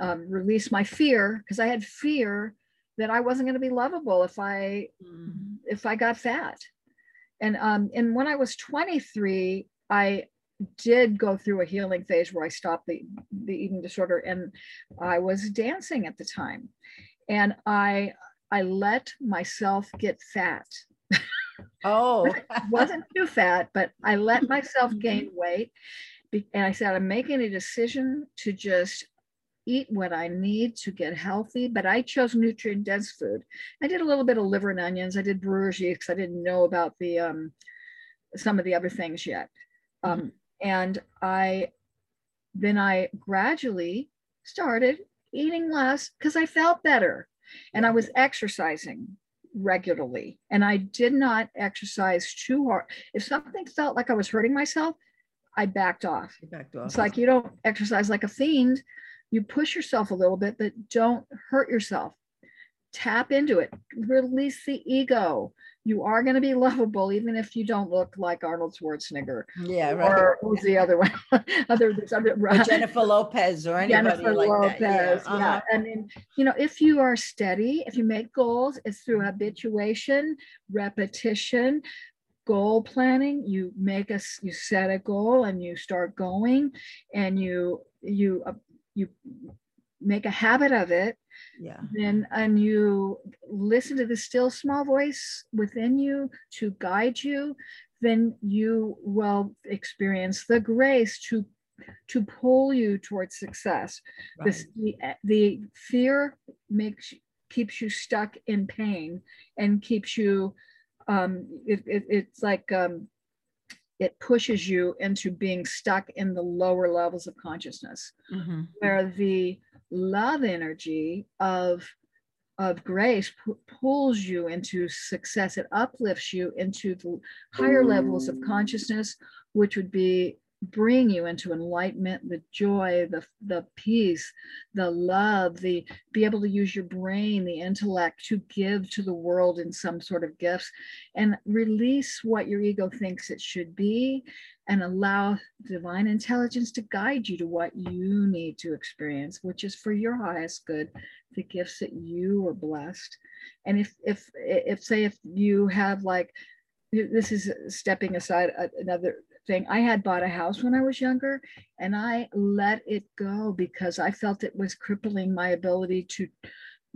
um, release my fear because I had fear that I wasn't going to be lovable if I mm-hmm. if I got fat. And um, and when I was 23, I did go through a healing phase where I stopped the, the eating disorder and I was dancing at the time. And I I let myself get fat. Oh, wasn't too fat, but I let myself gain weight. And I said, I'm making a decision to just eat what I need to get healthy, but I chose nutrient dense food. I did a little bit of liver and onions. I did Brugere because I didn't know about the um, some of the other things yet. Um, And I then I gradually started eating less because I felt better and I was exercising regularly and I did not exercise too hard. If something felt like I was hurting myself, I backed off. Backed off. It's like you don't exercise like a fiend. You push yourself a little bit, but don't hurt yourself. Tap into it, release the ego. You are going to be lovable, even if you don't look like Arnold Schwarzenegger. yeah, right. Or who's the other one? other, other Jennifer Lopez or anybody Jennifer like Lopez. that. Yeah, uh-huh. I mean, you know, if you are steady, if you make goals, it's through habituation, repetition, goal planning. You make us, you set a goal and you start going, and you you uh, you make a habit of it. Yeah. Then and you listen to the still small voice within you to guide you. Then you will experience the grace to to pull you towards success this the, the fear makes keeps you stuck in pain and keeps you um it, it, it's like um it pushes you into being stuck in the lower levels of consciousness Mhm. where the love energy of of grace pu- pulls you into success. It uplifts you into the higher levels of consciousness which would be bring you into enlightenment the joy the the peace the love the be able to use your brain the intellect to give to the world in some sort of gifts and release what your ego thinks it should be and allow divine intelligence to guide you to what you need to experience which is for your highest good the gifts that you are blessed. And if if if say if you have like this is stepping aside uh, another thing i had bought a house when i was younger and i let it go because i felt it was crippling my ability to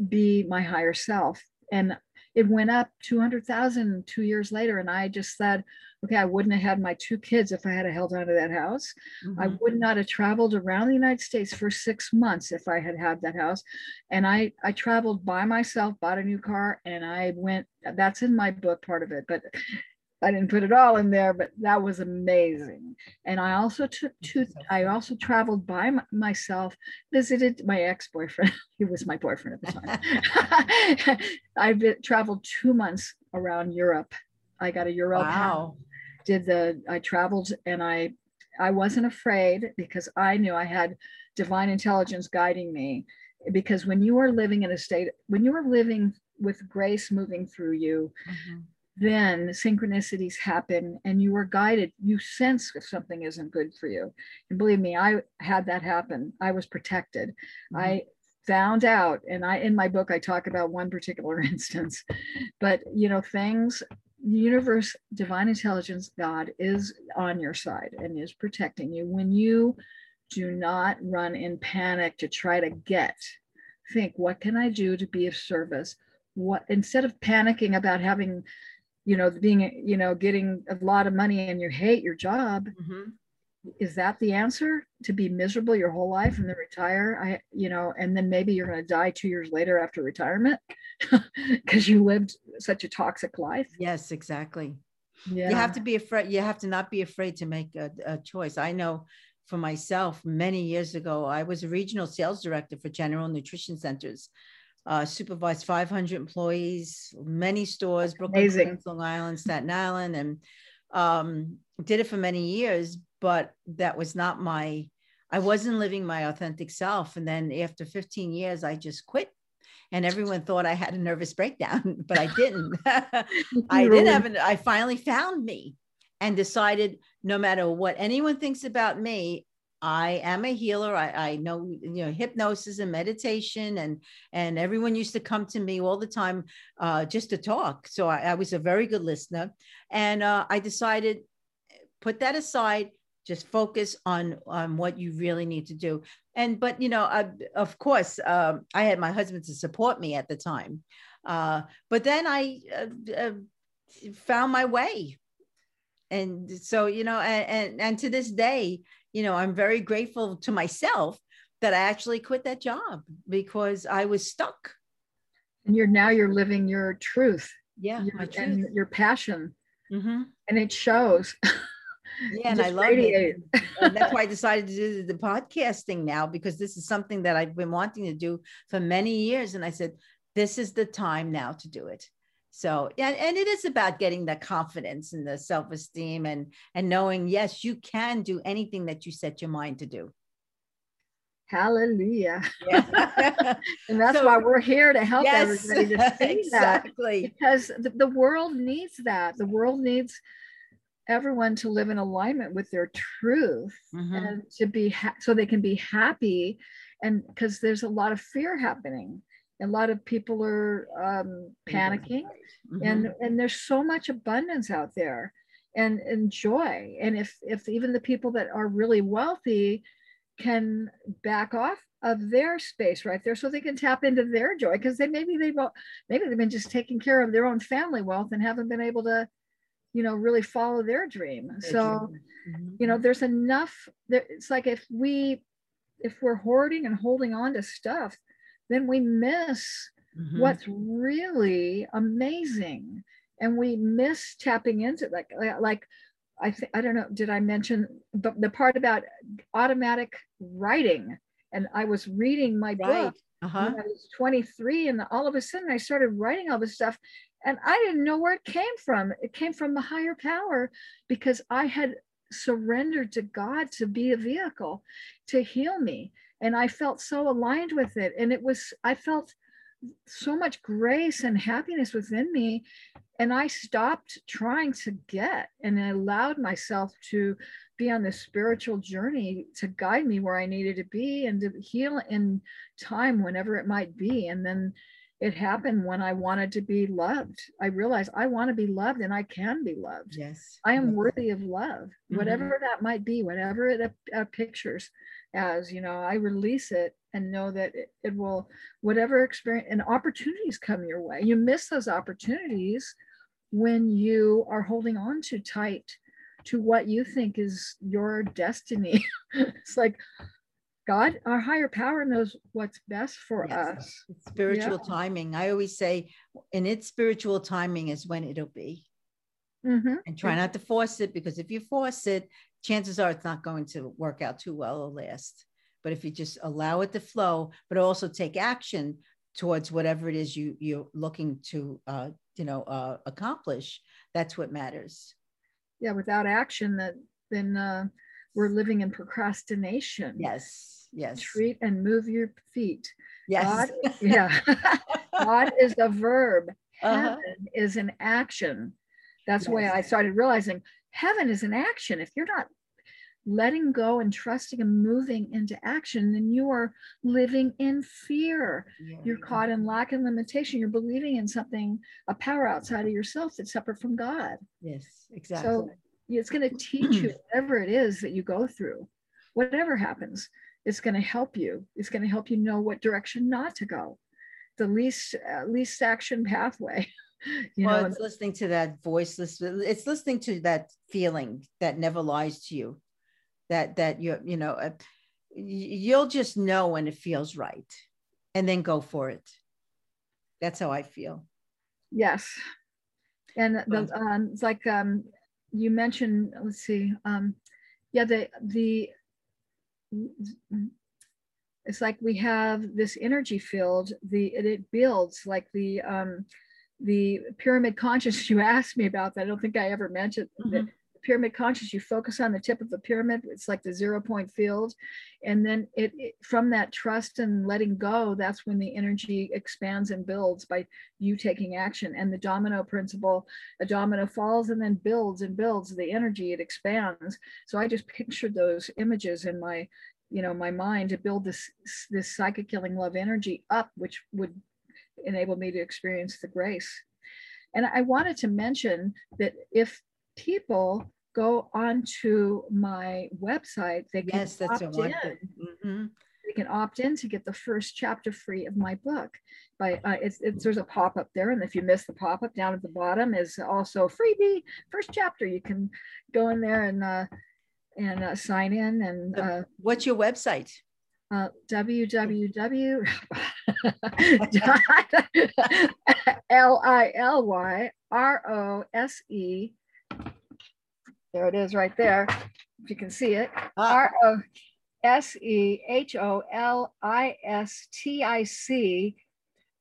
be my higher self and it went up 200,000 two years later and i just said okay i wouldn't have had my two kids if i had held on to that house I Mhm. would not have traveled around the United States for six months if I had had that house. And I I traveled by myself, bought a new car, and I went. That's in my book, part of it, but I didn't put it all in there. But that was amazing. And I also took two. I also traveled by m- myself, visited my ex boyfriend. he was my boyfriend at the time. I vi- traveled two months around Europe. I got a Euro Wow. did the I traveled and I I wasn't afraid because I knew I had divine intelligence guiding me because when you are living in a state when you are living with grace moving through you Mhm. Then synchronicities happen and you are guided you sense if something isn't good for you. And believe me I had that happen. I was protected. Mm-hmm. I found out and I in my book I talk about one particular instance but you know things the universe divine intelligence god is on your side and is protecting you. When you do not run in panic to try to get think what can i do to be of service? What instead of panicking about having you know being you know getting a lot of money and you hate your job Mhm. is that the answer to be miserable your whole life and then retire i you know and then maybe you're going to die two years later after retirement because you lived such a toxic life Yes, exactly. yeah You have to be afraid. You have to not be afraid to make a, a choice. I know for myself, many years ago, I was a regional sales director for General Nutrition Centers. Uh, supervised 500 employees, many stores, Brooklyn, Queens, Long Island, Staten Island, and um, did it for many years. But that was not my. I wasn't living my authentic self. And then after 15 years, I just quit. And everyone thought I had a nervous breakdown, but I didn't. I didn't have an, I finally found me and decided no matter what anyone thinks about me, I am a healer. I, I know, you know, hypnosis and meditation and, and everyone used to come to me all the time uh, just to talk. So I, I was a very good listener. And uh, I decided, put that aside, just focus on, on what you really need to do. And, but, you know, I, of course, um, I had my husband to support me at the time. Uh, but then I uh, uh, found my way and so you know and, and and to this day you know i'm very grateful to myself that i actually quit that job because i was stuck and you're now you're living your truth yeah your, my truth and your passion Mm-hmm. and it shows Yeah, and I love radiate. it. and that's why I decided to do the podcasting now because this is something that I've been wanting to do for many years. And I said, this is the time now to do it. So yeah, and it is about getting the confidence and the self-esteem and and knowing, yes, you can do anything that you set your mind to do. Hallelujah. Yeah. and that's so, why we're here to help yes, everybody to see exactly. that. Because the, the world needs that. The world needs everyone to live in alignment with their truth mm-hmm. and to be ha- so they can be happy and because there's a lot of fear happening a lot of people are um, panicking. mm-hmm. and and there's so much abundance out there and and joy. And if if even the people that are really wealthy can back off of their space right there so they can tap into their joy because they maybe they've maybe they've been just taking care of their own family wealth and haven't been able to you know really follow their dream. So mm-hmm. you know there's enough there, it's like if we if we're hoarding and holding on to stuff then we miss mm-hmm. what's really amazing and we miss tapping into like like I think I don't know. Did I mention the, the part about automatic writing? And I was reading my right. book uh-huh. when I was 23, and all of a sudden I started writing all this stuff, and I didn't know where it came from. It came from the higher power because I had surrendered to God to be a vehicle to heal me, and I felt so aligned with it. And it was I felt so much grace and happiness within me and I stopped trying to get and I allowed myself to be on this spiritual journey to guide me where I needed to be and to heal in time whenever it might be. And then it happened when I wanted to be loved. I realized I want to be loved and I can be loved. Yes. I am worthy of love, mm-hmm. whatever that might be, whatever it uh, pictures as, you know, I release it and know that it, it will, whatever experience and opportunities come your way. You miss those opportunities when you are holding on too tight to what you think is your destiny. it's like God, our higher power knows what's best for yes. us. It's spiritual yeah. timing. I always say, and its spiritual timing is when it'll be. Mm-hmm. And try not to force it because if you force it, chances are it's not going to work out too well or last. But if you just allow it to flow, but also take action towards whatever it is you you're looking to uh, you know uh, accomplish that's what matters yeah without action that then uh, we're living in procrastination yes yes treat and move your feet yes god, yeah god is a verb uh-huh. heaven uh-huh. is an action that's yes. why i started realizing heaven is an action if you're not letting go and trusting and moving into action, then you are living in fear. Yeah. You're caught in lack and limitation. You're believing in something, a power outside of yourself that's separate from God. Yes, exactly. So it's going to teach you whatever it is that you go through, whatever happens, it's going to help you. It's going to help you know what direction not to go, the least uh, least action pathway. You well, know, it's listening to that voice. It's listening to that feeling that never lies to you. That that you you know uh, you'll just know when it feels right and then go for it. That's how i feel. Yes. And the, um, it's like um, you mentioned let's see um, yeah the the it's like we have this energy field the it, it builds like the um the pyramid conscious you asked me about that i don't think i ever mentioned mm-hmm pyramid conscious, you focus on the tip of the pyramid. It's like the zero point field. And then it, it, from that trust and letting go, that's when the energy expands and builds by you taking action. And the domino principle, a domino falls and then builds and builds the energy, it expands. So I just pictured those images in my, you know, my mind to build this this psychic healing love energy up, which would enable me to experience the grace. And I wanted to mention that if people go onto my website, they can yes, that's opt in. Mm-hmm. They can opt in to get the first chapter free of my book. By uh, it's, it's, there's a pop up there, and if you miss the pop up down at the bottom is also freebie first chapter. You can go in there and uh, and uh, sign in. And uh, what's your website? Uh, www L I L Y R O S E There it is right there. If you can see it. Ah. R O S E H O L I S T I C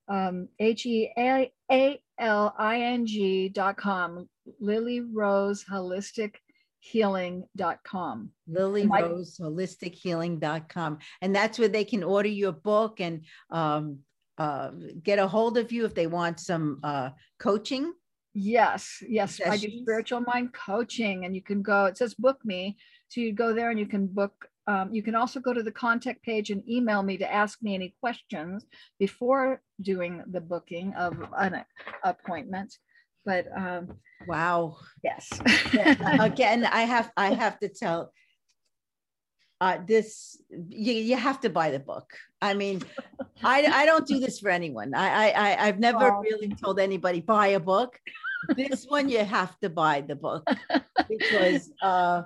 um, H E A A L I N G dot com. Lily Rose Holistic Healing dot com. Lily My- Rose Holistic Healing.com. And that's where they can order your book and um, uh, get a hold of you if they want some uh, coaching. Yes, yes. I do spiritual mind coaching, and you can go, it says book me. So you go there and you can book. Um, you can also go to the contact page and email me to ask me any questions before doing the booking of an appointment. But um, Wow. yes. Again, I have I have to tell uh, this you, you have to buy the book. I mean, I I don't do this for anyone. I I I- I've never Oh. really told anybody buy a book. This one you have to buy the book because uh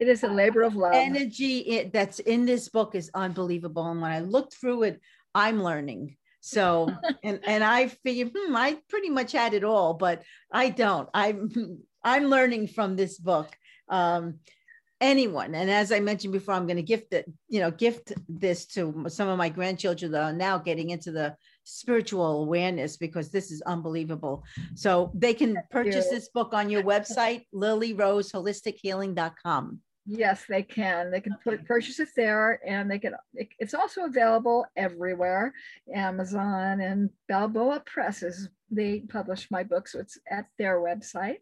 it is a labor of love. energy that's in this book is unbelievable. And when I looked through it, I'm learning. So, and and I figured, hmm, I pretty much had it all, but I don't. I'm I'm learning from this book. Um, anyone, and as I mentioned before, I'm going to gift it, you know, gift this to some of my grandchildren that are now getting into the spiritual awareness because this is unbelievable. So they can purchase this book on your website, lilyroseholistichealing.com. Yes, they can. They can put purchase it there, and they can. it- It's also available everywhere. Amazon and Balboa Presses. They publish my book, so it's at their website.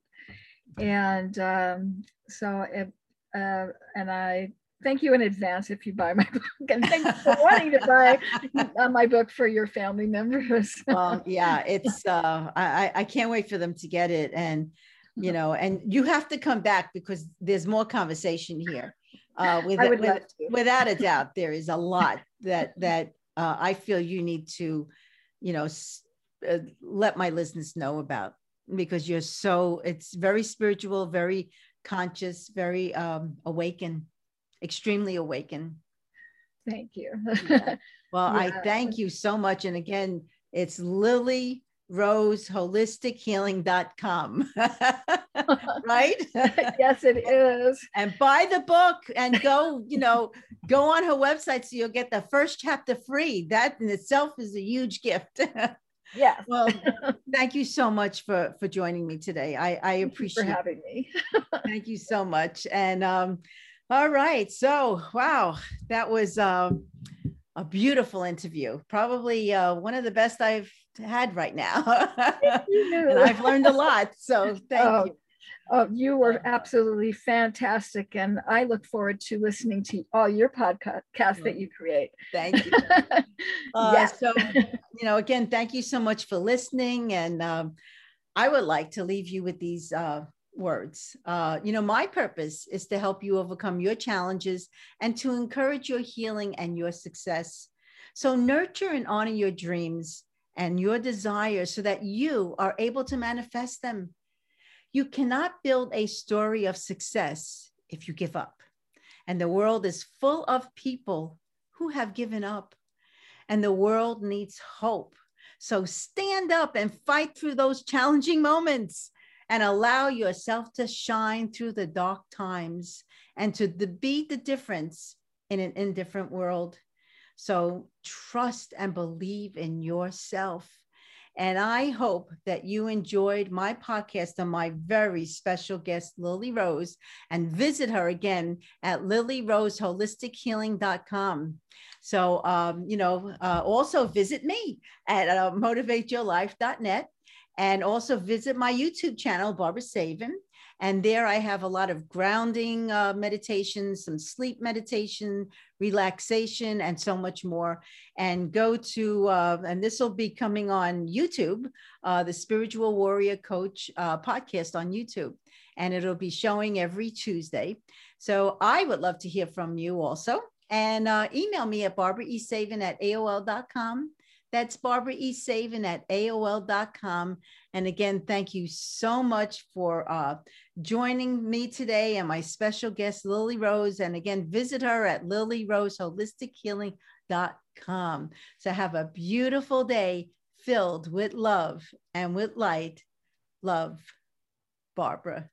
And um, so, if, uh, and I thank you in advance if you buy my book, and thank you for wanting to buy uh, my book for your family members. well yeah it's uh I, I- I can't wait for them to get it and you know and you have to come back because there's more conversation here uh with, with- without a doubt there is a lot that that uh, i feel you need to you know uh, let my listeners know about because you're so it's very spiritual very conscious very um awakened extremely awakened Thank you. Yeah. Well, I thank you so much. And again, it's Lily Rose Holistic Healing.com. right? yes, it is. and buy the book and go, you know, go on her website so you'll get the first chapter free. That in itself is a huge gift. Yes. well, thank you so much for for joining me today. I, I Thank appreciate for having me. Thank you so much. And um, all right. So wow, that was um a beautiful interview. Probably uh, one of the best I've had right now. and I've learned a lot. So thank Oh, you. Oh, you were absolutely fantastic. And I look forward to listening to all your podcasts that you create. Thank you. Uh, yes. So, you know, again, thank you so much for listening. And um, I would like to leave you with these uh, words. Uh, you know, my purpose is to help you overcome your challenges and to encourage your healing and your success. So, nurture and honor your dreams and your desires so that you are able to manifest them. You cannot build a story of success if you give up. And the world is full of people who have given up and the world needs hope. So stand up and fight through those challenging moments and allow yourself to shine through the dark times and to be the difference in an indifferent world. So trust and believe in yourself. And I hope that you enjoyed my podcast on my very special guest, Lily Rose, and visit her again at lilyroseholistichealing.com. So, um, you know, uh, also visit me at uh, motivateyourlife.net and also visit my YouTube channel, Barbara Savin. And there I have a lot of grounding uh, meditations, some sleep meditation, relaxation, and so much more. And go to, uh, and this will be coming on YouTube, uh, the Spiritual Warrior Coach uh, podcast on YouTube. And it'll be showing every Tuesday. So I would love to hear from you also. And uh, email me at barbaraesavin at AOL.com. That's Barbara E. Savin at AOL.com. And again, thank you so much for uh, joining me today and my special guest, Lily Rose. And again, visit her at lilyroseholistichealing.com. So have a beautiful day filled with love and with light. Love, Barbara.